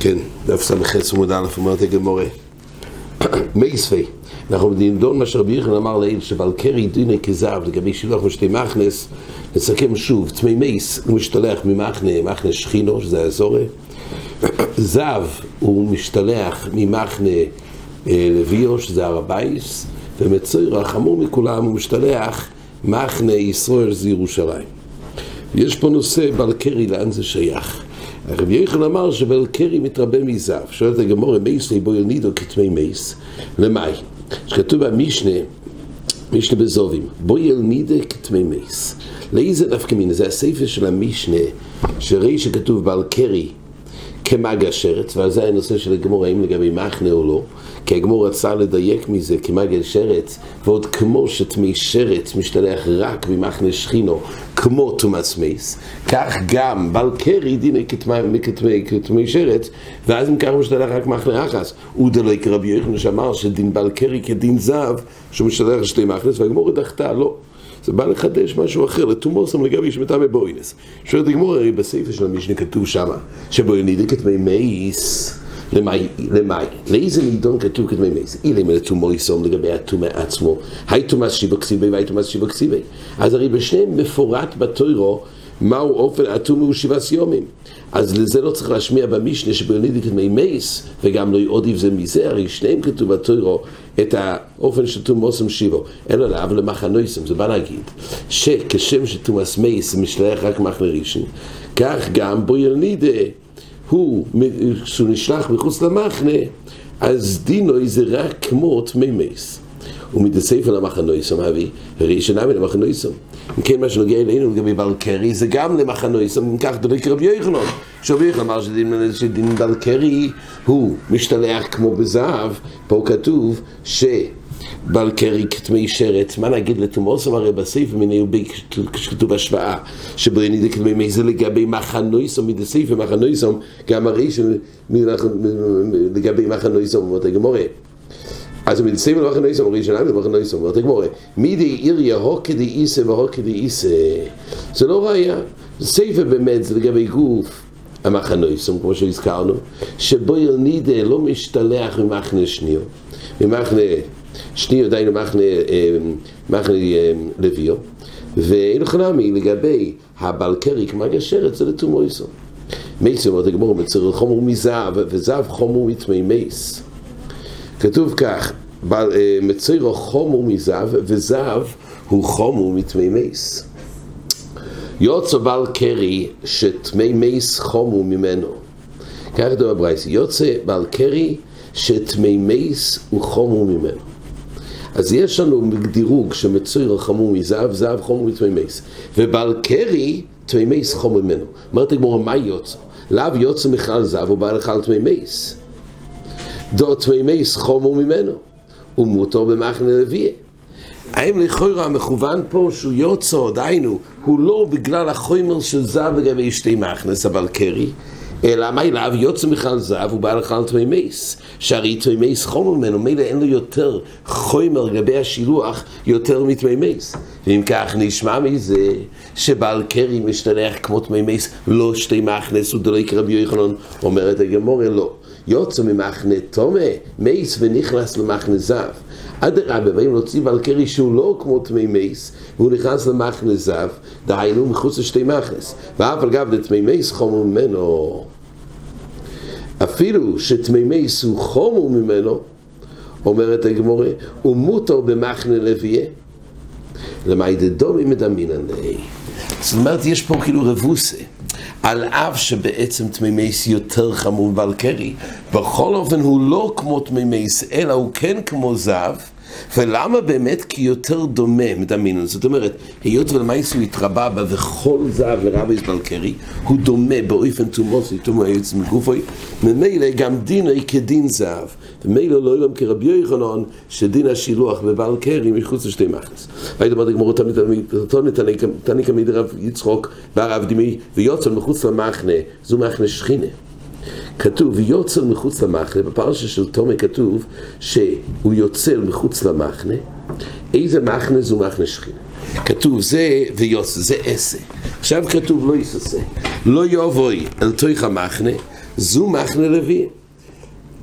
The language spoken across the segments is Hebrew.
כן, דף ס"ח עמוד א' אומרת הגמורה. מייספי אנחנו נדון מה שרבי יחנן אמר לעיל שבעל קרי דיני כזהב לגבי שילוח משתי מכנס נסכם שוב, תמי מייס הוא משתלח ממחנה, מחנה שכינו שזה האזורי. זהב הוא משתלח ממחנה אה, לביו שזה הר הבייס ומצויר החמור מכולם הוא משתלח מחנה ישראל זה ירושלים יש פה נושא בעל קרי לאן זה שייך רבי יחנן אמר שבלקרי מתרבה מזהב. שואלת הגמורה, מייס לי בו ילנידו כתמי מייס, למאי? שכתוב במשנה, משנה בזובים, בו ילנידה כתמי מייס. לאיזה נפקא מינה? זה הספר של המשנה, שראי שכתוב בלקרי כמגה שרץ, ועל זה הנושא של הגמור, האם לגבי מחנה או לא, כי הגמור רצה לדייק מזה כמגה שרץ, ועוד כמו שתמי שרץ משתלח רק ממחנה שכינו, כמו תומאס מייס, כך גם בלקרי דיני כתמי שרץ, ואז אם ככה משתלח רק מחנה אחס, הוא דלוי כרבי יוחנן שאמר שדין בלקרי כדין זהב, שהוא משתלח שתי מחנס, והגמור דחתה, לא. זה בא לחדש משהו אחר, לתומוסם לגבי שמתה בבוינס. שואלת הגמור, הרי בספר של המשנה כתוב שמה, שבוינידי כתמי מייס, למאי, למאי, לאיזה נידון כתוב כתמי מייס? אילי מלתומו יסום לגבי התומה עצמו, היי תומאס שיבו קסיבי והי תומאס שיבו קסיבי. אז הרי בשניהם מפורט בתוירו מהו אופן התומה הוא שבעה סיומים. אז לזה לא צריך להשמיע במשנה שבוינידי כתמי מייס, וגם לא יודיב זה מזה, הרי שניהם כתוב בתוירו את האופן של תומוסם שיבו, אלא לאו למחנויסם, זה בא להגיד שכשם שתומאס מייס משלח רק מחנה ראשון, כך גם בוינידי הוא, כשהוא נשלח מחוץ למחנה, אז דינוי זה רק כמו תמי מייס. ומדסייפה למחנויסום אבי, ראשונה מן המחנויסום. כן, מה שנוגע אלינו לגבי בעל קרי, זה גם למחנויסום, אם כך דולי כרבי יוחנן. שרבי יוחנן אמר שדין, בעל קרי הוא משתלח כמו בזהב, פה כתוב ש... בעל כתמי שרת, מה נגיד לתומוסם הרי בסעיף מיני כשכתוב השוואה שבריני דקתמי מי זה לגבי מחנויסום מדסעיף ומחנויסום גם הרי לגבי מחנויסום אומרת הגמורה אז מדסעיף ומחנויסום ראשונה ומחנויסום אומרת הגמורה מי די עיריה הוקי די איסה והוקי די איסה זה לא ראייה. סעיפה באמת זה לגבי גוף. המחנויסום כמו שהזכרנו שבו ילנידה לא משתלח ממחנה שניו ממחנה שני עדיין מחנה, מחנה לביו, ואין חנמי לגבי הבלקרי כמגה שרת זה לתומו איסו. מייס אומרת הגמור מציר חומר מזהב, וזהב חומר מתמי מייס. כתוב כך, מציר חומר מזהב, וזהב הוא חומר מתמי מייס. יוצא בעל קרי שתמי מייס חומו ממנו. כך כתוב הברייס, יוצא בעל קרי שתמי מייס הוא חומו ממנו. אז יש לנו דירוג שמצוי רחמו מזהב, זהב חומו מתמימייס. ובעל קרי, תמימייס חומו ממנו. אומרת הגמורה, מה יוצא? לאו יוצא מכלל זהב, הוא בא לך על תמימייס. דו תמימייס חומו ממנו. ומותו במחנה לוויה. האם לכאורה המכוון פה שהוא יוצא, דהיינו, הוא לא בגלל החומר של זהב לגבי שתי מכנס, אבל קרי, אלא מה אליו יוצא מכלל זהב הוא בא לכלל תמי מייס שהרי תמי מייס חומר ממנו מילא אין לו יותר חומר לגבי השילוח יותר מתמי מייס ואם כך נשמע מזה שבעל קרי משתלח כמו תמי מייס לא שתי מכנס ודלוי כרבי יוחנן אומרת הגמורה לא יוצא ממחנה תומה מייס ונכנס למחנה זהב אדרבה, באים להוציא בעל קרי שהוא לא כמו תמי מייס, והוא נכנס למחנה זב, דהיינו מחוץ לשתי מחנות. ואף על גב דטמא מת חמור ממנו. אפילו שטמא מת הוא חמור ממנו, אומרת הגמרא, ומותר במחנה לוויה. למאי דדמי מדמינן. זאת אומרת, יש פה כאילו רבותא. על אף שבעצם טמא מת יותר חמור מבעל קרי, בכל אופן הוא לא כמו טמא מת, אלא הוא כן כמו זב, ולמה באמת? כי יותר דומה מדמינו. זאת אומרת, היות ולמייס הוא התרבה בה וכל זהב לרבי בלקרי, הוא דומה באופן תומוסי, תומו היועץ מגופוי, ממילא גם דינוי כדין זהב. ומילא לא גם כרבי יוחנן, שדין השילוח בבלקרי מחוץ לשתי מחנס. והיית אומרת הגמור תני כמיד רב יצחוק והרב דימי ויוצא מחוץ למחנה, זו מחנה שכינה. כתוב, יוצא מחוץ למחנה, בפרשה של תומא כתוב שהוא יוצא מחוץ למחנה, איזה מחנה זו מחנה שכינה. כתוב זה ויוצא, זה עשה. עכשיו כתוב לא יססה, לא יבואי אל תוך המחנה, זו מחנה לוי.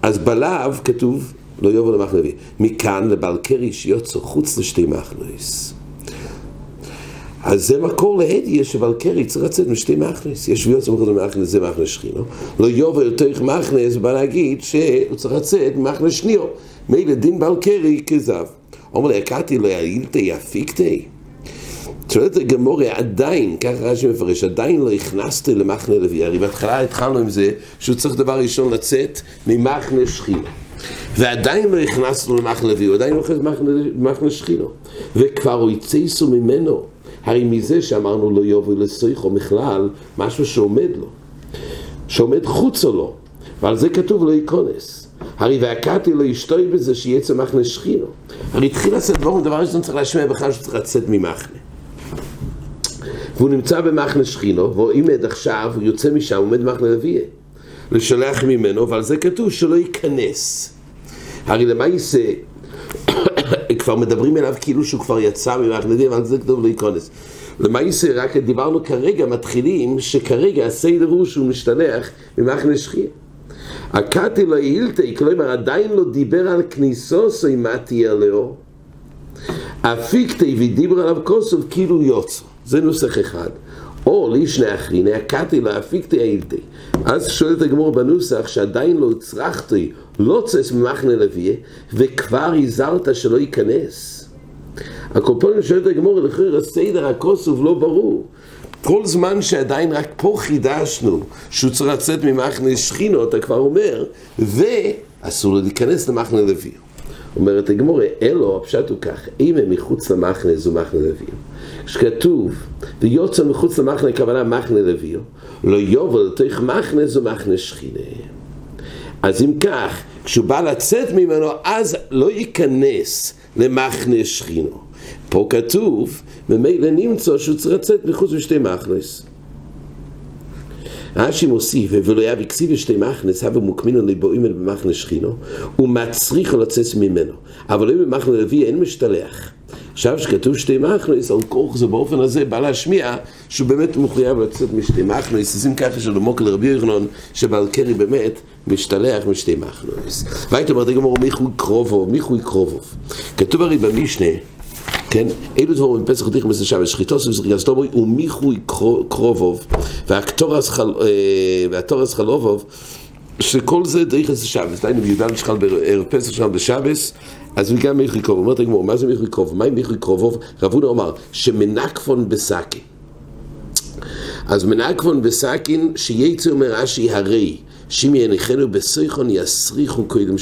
אז בלאו כתוב לא יבוא למחנה לוי. מכאן לבעל קרי שיוצא חוץ לשתי מחנויס. אז זה מקור להדיה שבעל קרי צריך לצאת משתי מחנס. יש ויוצא מחוץ למחנס, זה מחנס שכינו. לא יובו יותר מחנס, בא להגיד שהוא צריך לצאת ממחנס שניו. מילא דין בעל קרי כזב. אומר לי, הקעתי לא יעילתי יפיקתי. שואלת הגמורי, עדיין, ככה רש"י מפרש, עדיין לא הכנסתי למחנה לוי. הרי בהתחלה התחלנו עם זה שהוא צריך דבר ראשון לצאת ממחנה שכינו. ועדיין לא הכנסנו למחנה לוי, הוא עדיין לא נכנס למחנה שכינו. וכבר הוא יצאסו ממנו. הרי מזה שאמרנו לא יובו לסויכו בכלל, משהו שעומד לו. שעומד חוצו לו. ועל זה כתוב לא ייכונס. הרי והקעתי לו אשתוי בזה שיצא מחנה שכינו. הרי התחיל לעשות דברים, דבר ראשון צריך להשמיע בכלל שצריך לצאת ממחנה. והוא נמצא במחנה שכינו, והוא עימד עכשיו, הוא יוצא משם, עומד במחנה לוויה. לשלח ממנו, ועל זה כתוב שלא ייכנס. הרי למה יישא, כבר מדברים אליו כאילו שהוא כבר יצא ממחנה לוויה, ועל זה כתוב ייכנס. למה יישא, רק דיברנו כרגע, מתחילים, שכרגע הסדר הוא שהוא משתלח ממחנה שכינו. הקאטי לא אילתי, כלומר עדיין לא דיבר על כניסו סיימתי אלאו, אפיקתי ודיבר עליו כוסוב כאילו יוצא. זה נוסח אחד. או לישני אחריני, הקאתי לא אפיקתי אילתי. אז שואלת הגמור בנוסח שעדיין לא הצרכתי, לא צס ממחנה לוי, וכבר הזהרת שלא ייכנס. הקופונים שואלת הגמור, לכן הסדר הכוסוב לא ברור. כל זמן שעדיין רק פה חידשנו שהוא צריך לצאת ממחנה שכינו, אתה כבר אומר, ואסור לו להיכנס למחנה לוי. אומרת הגמורה, אלו, הפשט הוא כך, אם הם מחוץ למחנה זו מחנה לוי. כשכתוב, ויוצא מחוץ למחנה, הכוונה מחנה לוי, לא יובל לתוך מחנה זו מחנה שכינה. אז אם כך, כשהוא בא לצאת ממנו, אז לא ייכנס למחנה שכינו. פה כתוב, ממילא נמצא שהוא צריך לצאת מחוץ לשתי מחנס. רש"י מוסיף, ולא היה בכסיב שתי מחנס, הווה מוקמינו לבואים אל במחנה שכינו, ומצריך לצאת ממנו. אבל אם במחנה לוי אין משתלח. עכשיו שכתוב שתי מחנס, על כוח זה באופן הזה בא להשמיע שהוא באמת מחויב לצאת משתי מחנס, אז אם ככה שלא מוקל רבי ירנון, שבעל קרי באמת משתלח משתי מחנס. והיית אומרת, גמור, מיכוי קרובו, מיכוי קרובו. כתוב הרי במשנה, כן? אילו דבורים בפסח דיך מסר שבת, שחיתוס וזריקה סטומרי ומיכוי קרובוב והתורס חלובוב שכל זה דריך את השבס, דיינו בי"ד שחל בערב פסח שם בשבס אז הוא גם מיכוי קרובוב, אומרת הגמור, מה זה מיכוי קרובוב? מה עם מיכוי קרובוב? רבונה אומר, שמנקפון בסכין. אז מנקפון בסכין שייצא אומר רש"י הרי שאם יניחנו בסויכון יסריחו קודם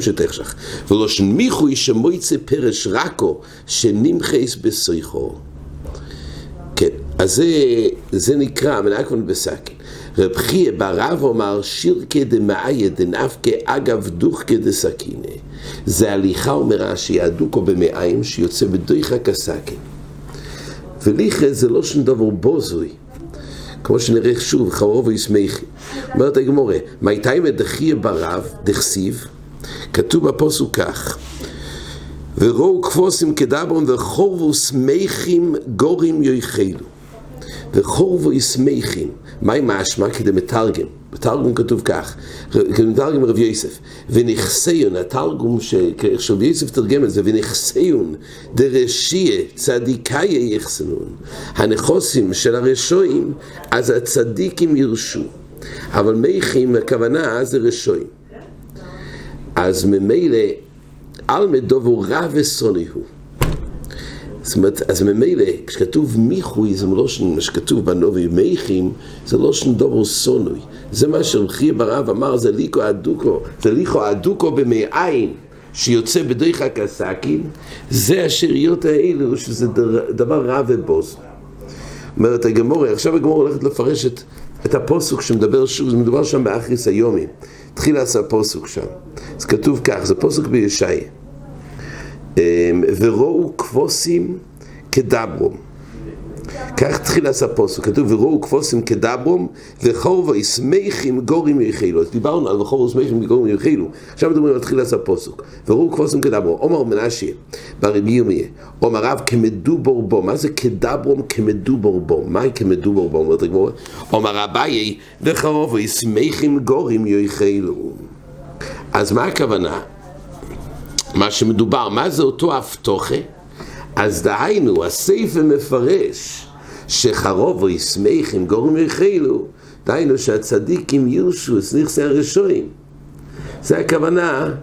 שתחשך. ולא שמיכוי שמויצא פרש רקו שנמחס בסויכו כן, אז זה, זה נקרא מנקבון בסכין רב חייא ברב אומר שירקה דמאיה דנפקה אגב דוחקה דסכינה זה הליכה אומר רש"י הדוקו במעיים שיוצא בדויכה כסכין וליכה זה לא שום דבר בוזוי כמו שנראה שוב, חרוב וישמחי. אומרת הגמורה, מייתי מדחיה ברב, דכסיב, כתוב בפוסוק כך, וראו כפוסים כדברון וחורבו שמחים גורים יויכלו. וחורבו ישמחים, מהי משמע? כדי מתרגם. בתרגום כתוב כך, מתרגם רב יוסף, ונכסיון, התרגום שרב יוסף תרגם את זה, ונכסיון דרשיה צדיקאי יחסנון, הנכוסים של הרשועים, אז הצדיקים ירשו, אבל מייכים, הכוונה זה רשועים. אז ממילא, על מדובו רע ושונא הוא. זאת אומרת, אז ממילא, כשכתוב מיחוי, זה לא מה שכתוב בנובי מייכים, זה לא שום דבר סונוי. זה מה שרחי ברב אמר, זה ליקו אדוקו, זה ליקו אדוקו במעיים, שיוצא בדרך הקסקין, זה השאריות האלו, שזה דבר רע ובוז. אומרת הגמורה, עכשיו הגמורה הולכת לפרש את, את הפוסוק שמדבר שוב, זה מדובר שם באחריס היומי. התחיל לעשות הפוסוק שם. אז כתוב כך, זה פוסוק בישעיה. וראו כבוסים כדברום. כך תחילת הפוסק, כתוב וראו כבוסם כדברום וחורבו ישמחים גורים יחילו. אז דיברנו על וחורבו ישמחים גורים יחילו. עכשיו מדברים על תחילת הפוסק. וראו כבוסם כדברום. עומר מנשה ברבי ירמיה. עומר רב כמדובור בו. מה זה כדברום כמדובור בו? מהי כמדובור בו? אומרת הגמורה. עומר אביי וחורבו ישמחים גורים יחילו. אז מה הכוונה? מה שמדובר, מה זה אותו הפתוחה? אז דהיינו, הסייפה מפרש שחרוב או ישמח עם גורם יחילו, דהיינו שהצדיקים ירשו את נכסי הרשועים. זה הכוונה,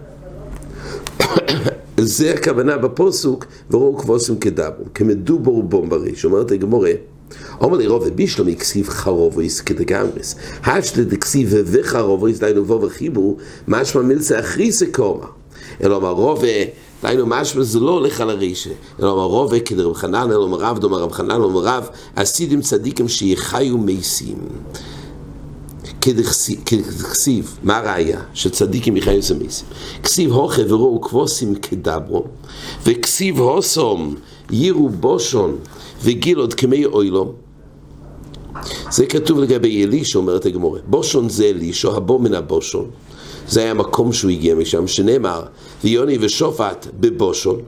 זה הכוונה בפוסוק, וראו כבוסם כדבו, כמדובור בום בריש, אומרת הגמורה, אומר לי רובה בישלומי כסיב חרוב ויס כדגמרס, השלה דכסיב וחרוב ויס דיינו בו וחיבור, משמע מילצה אחריסה קומה. אלא אמר רובה דהיינו משמע זה לא הולך על הרישה, אלא אמר רובה כדרב חנן, אלא אמר רב, דומר רב חנן, אלא אמר רב, עשידים צדיקים שיחיו מייסים. כדכסיב, מה הראיה? שצדיקים יחיו מייסים. כסיב הוכה וראו כבוסים כדברו, וכסיב הוסום yiru בושון וגילוד כמי אוילום. זה כתוב לגבי אלישו, אומרת הגמורה. בושון זה אלישו, הבו מן הבושון. זה היה המקום שהוא הגיע משם, שנאמר, ויוני ושופט בבושון,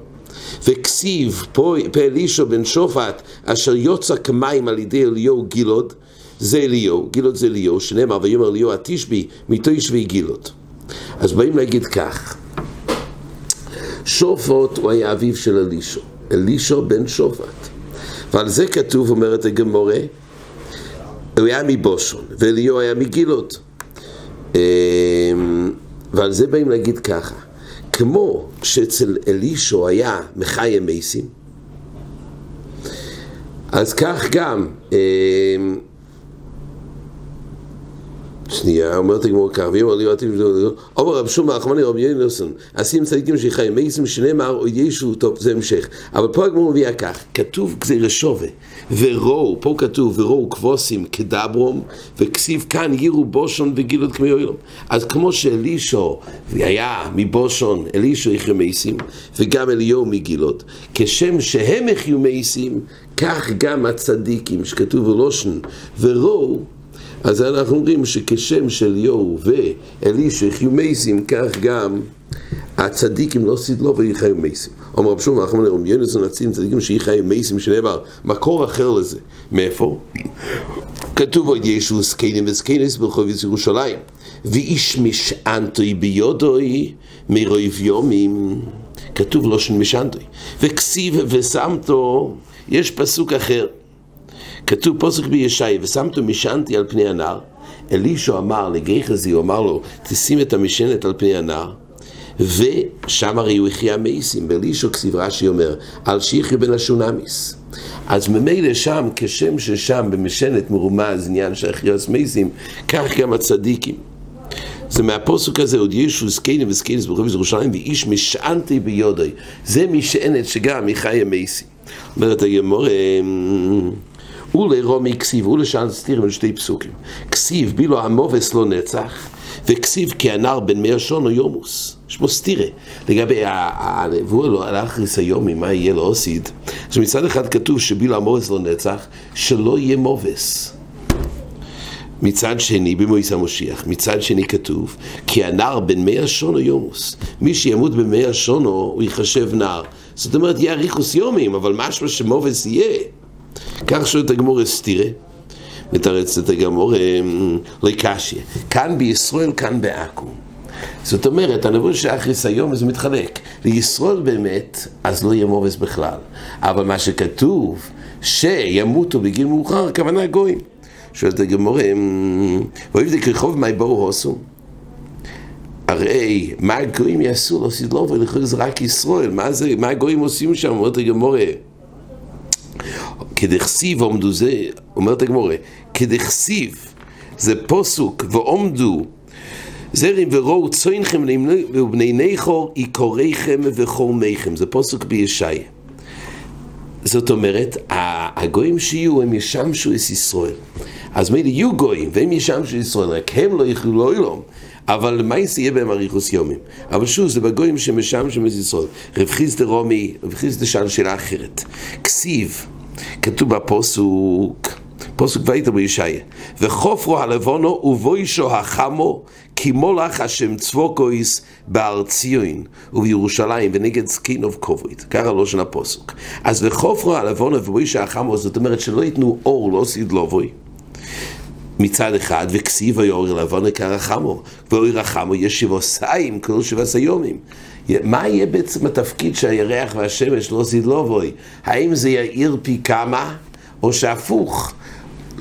וכסיב פה אלישו בן שופט, אשר יוצא כמים על ידי אליהו גילוד, זה אליהו, גילוד זה אליהו, שנאמר, ויאמר אליהו התשבי, מתשבי גילוד. אז באים להגיד כך, שופט הוא היה אביו של אלישו, אלישו בן שופט. ועל זה כתוב, אומרת הגמורה, הוא היה מבושון, ואליהו היה מגילוד. אמ, ועל זה באים להגיד ככה, כמו שאצל אלישו היה מחיה מייסים, אז כך גם אמ, שנייה, אומרת הגמור כך, ואם עלי אותי אומר רב שום רחמני רבי ינוסון, עשים צדיקים שחיים מייסים שנאמר או ישו, טוב, זה המשך. אבל פה הגמור מביאה כך, כתוב גזירה שווה, וראו, פה כתוב וראו כבוסים כדברום, וכסיב כאן יראו בושון וגילוד כמי אוילום. אז כמו שאלישו היה מבושון, אלישו יחיו מייסים, וגם אליהו מגילוד, כשם שהם יחיו מייסים, כך גם הצדיקים, שכתוב ולושן, וראו אז אנחנו אומרים שכשם של יו ואלישע יחיו מייסים, כך גם הצדיקים לא סדלו ויחיו מייסים. אומר רב שום, אנחנו אומרים, יונסון עצים צדיקים שיחיו מייסים, שנאמר, מקור אחר לזה. מאיפה? כתוב עוד ישו זקנים וזקנס ברחוב ירושלים. ואיש משענתוי ביודוי מרויב יומים. כתוב לא של משענתוי. וכסיב ושמתו, יש פסוק אחר. כתוב פוסק בישעיה, ושמתו משענתי על פני הנהר. אלישו אמר לגחזי, הוא אמר לו, תשים את המשענת על פני הנהר. ושם הרי הוא החיה מייסים, באלישו כסיב רש"י אומר, על שיחי בן השונמיס. אז ממילא שם, כשם ששם במשענת מרומז עניין של החייס מייסים, כך גם הצדיקים. זה מהפוסק הזה, עוד ישו זקני וזקני ברחוב ירושלים, ואיש משענתי ביודוי. זה משענת שגם מחיה מייסים. אומרת הגמור, ולרומי כסיב, ולשאן סתיר בין שתי פסוקים. כסיב בילו המובס לא נצח, וכסיב כהנר בן מאה שון או יומוס. יש פה סתירה. לגבי הנבואה לא הלך ריסיומי, מה יהיה לו עושית? אז מצד אחד כתוב שבילו המובס לא נצח, שלא יהיה מובס. מצד שני, במויס המושיח, מצד שני כתוב, כי הנער בן מאה שונו יומוס. מי שימות במאה שונו, הוא ייחשב נער. זאת אומרת, יהיה אריכוס יומים, אבל משמע שמובס יהיה. כך שואלת הגמור אסתירה, מתרצת הגמור לקשיה. כאן בישראל, כאן בעכו. זאת אומרת, הנבוא שאחריס היום זה מתחלק. לישראל באמת, אז לא יהיה מובס בכלל. אבל מה שכתוב, שימותו בגיל מאוחר, הכוונה גויים. שואלת הגמור, ואוהב זה כרחוב מי בואו הוסו. הרי מה הגויים יעשו? לא סדלו ולכן זה רק ישראל. מה, זה, מה הגויים עושים שם? אומרת הגמורה. כדכסיב עומדו זה, אומרת הגמורה, כדכסיב זה פוסוק ועומדו זרים וראו צוינכם ובני נכור יקוריכם וחורמיכם, זה פוסוק בישעיה. זאת אומרת, הגויים שיהיו, הם ישמשו את ישראל. אז מילא יהיו גויים, והם ישמשו את ישראל, רק הם לא יוכלו לא ילום. אבל מה יהיה בהם אריכוס יומים? אבל שוב, זה בגויים שמשמשו את ישראל. רב חיסדה רומי, רב חיסדה שאל שאלה אחרת. כסיב, כתוב בפוסוק, פוסוק ויתר בישעיה, וחופרו הלבונו ובוישו החמו כי מולך השם צבוקויס בהר ציון ובירושלים ונגד סקין אוף קובריט, ככה לא של הפוסוק. אז וחופרו הלבונו ובוישו החמו, זאת אומרת שלא ייתנו אור, לא סידלובוי. מצד אחד, וכסיב היור לבון כרחמו, ואוי רחמו יש שבעוסיים, כל שבעש היומים. מה יהיה בעצם התפקיד שהירח והשמש לא זידלובוי? האם זה יאיר פי כמה, או שהפוך?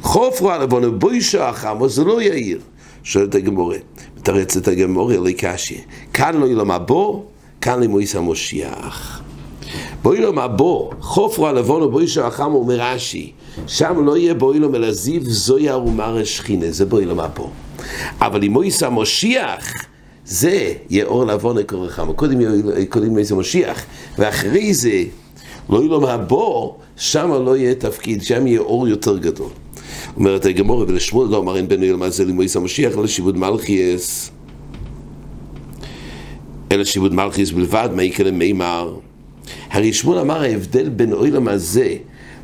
חופרו הלבון ובוישו החמו, זה לא יאיר. שואלת הגמורה, מתרצת הגמורה לקשי, כאן לא ילמה בו, כאן למויס המושיח. בוילום הבו, חופרו הלבון ובוישו החמו, אומר רש"י, שם לא יהיה בוילום אלא זיו זויה ומרא שכינה, זה בוילום הבו. אבל אם מויס המושיח, זה יהיה אור לבון לקורא חמו. קודם קודם מויס המושיח, ואחרי זה, לא ילום הבו, שם לא יהיה תפקיד, שם יהיה אור יותר גדול. אומרת הגמורה, ולשמואל לא אמר אין בנו ילמה זה למויס המושיח, אלא שיבוד מלכיאס. אלא שיבוד מלכיאס בלבד, מה יקרה מימר? הרי שמואל אמר ההבדל בין אוילם הזה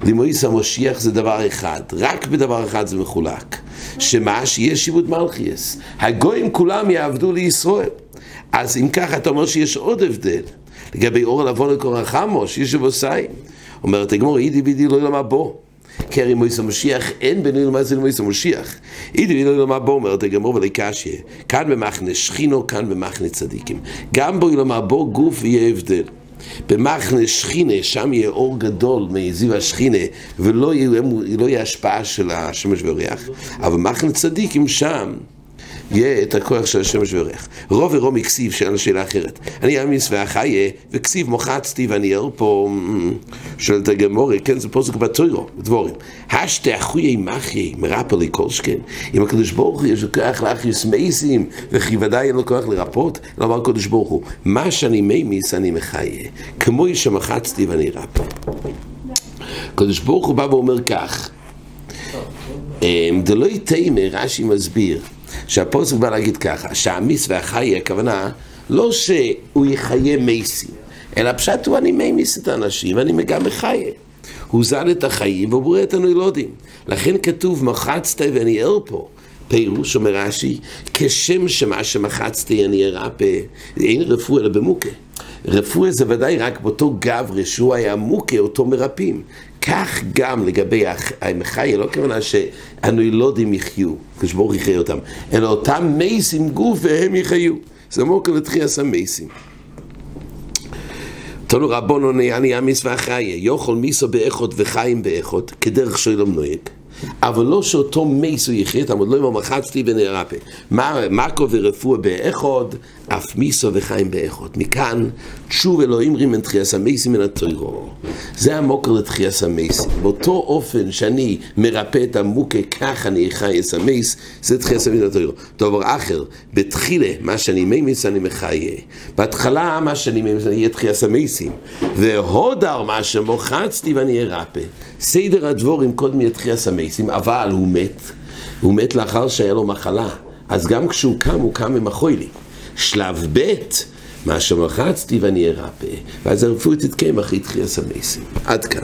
למויס המושיח זה דבר אחד, רק בדבר אחד זה מחולק. שמה? שיהיה שיבוד מלכיאס. הגויים כולם יעבדו לישראל. אז אם ככה אתה אומר שיש עוד הבדל. לגבי אור הלבון לקורא חמו, שיש בוסיים. אומרת הגמור, אידי בידי לא ילמה בו. הרי מויס המשיח אין בינו למה זה למויס המשיח. אידי בידי למה בו אומרת הגמור ולקשיה. כאן במחנה שכינו, כאן במחנה צדיקים. גם בו ילמה בו גוף יהיה הבדל. במחנה שכינה, שם יהיה אור גדול מזיו השכינה, ולא יהיה, לא יהיה השפעה של השמש והריח. אבל במחנה צדיקים שם יהיה את הכוח של השמש והריח. רוב ורומי כסיב, שאלה שאלה אחרת. אני אמיס ואחיה, וכסיב מוחצתי ואני אר פה, שואלת הגמורי, כן, זה פוסק בתוירו, דבורים. השתי אחויי מחי, מרפא לי כל שכן. אם הקדוש ברוך הוא יש לו כוח לאחיוס מייסים, וכי ודאי אין לו כוח לרפות, לא אמר הקדוש ברוך הוא, מה שאני מימיס אני מחיה, כמו שמחצתי ואני רפא. הקדוש ברוך הוא בא ואומר כך, דלוי תימר, רש"י מסביר, שהפוסק בא להגיד ככה, שהמיס והחי, הכוונה, לא שהוא יחיה מייסים, אלא פשט הוא אני מיימיס את האנשים, ואני גם מחיה. הוא זן את החיים והוא בורא את הנולדים. לכן כתוב מחצת ואני ער פה. פירוש אומר רש"י, כשם שמה שמחצתי אני ארפא, אין רפואה אלא במוכה. רפואה זה ודאי רק באותו גברי שהוא היה מוכה, אותו מרפאים. כך גם לגבי המחיה, לא כוונה שהנוילודים יחיו, כשבור יחיה אותם, אלא אותם מייסים גוף והם יחיו. זה מוקר לתחייה המייסים. תנו רבונו נעני אמיס ואחיה, יאכל מיסו באחות וחיים באחות, כדרך שלום נוהג. אבל לא שאותו מייס הוא יחיה, אבל לא אם מחצתי ונערפה. מכה ורפואה באחד, אף מיתה וחיים באחד. מכאן, תשובה לאומרים אין תחיית המתים מן התורה. זה המקור לתחיית המתים. באותו אופן שאני מרפא את המכה, כך אני מחיה את המת, זה תחיית המתים מן התורה. דבר אחר, בתחילה, מה שאני ממית אני מחיה. בהתחלה, מה שאני ממית אני אחיה תחיית המתים. והדר מה שמחצתי ואני ארפא. סדר הדברים קודם יהיה תחיית המתים, אבל הוא מת. הוא מת לאחר שהיה לו מחלה. אז גם כשהוא קם, הוא קם ממחוילי. שלב ב', מה שמחצתי ואני ארפא. ואז הרפואי תתקיים אחי תחייה סמייסים. עד כאן.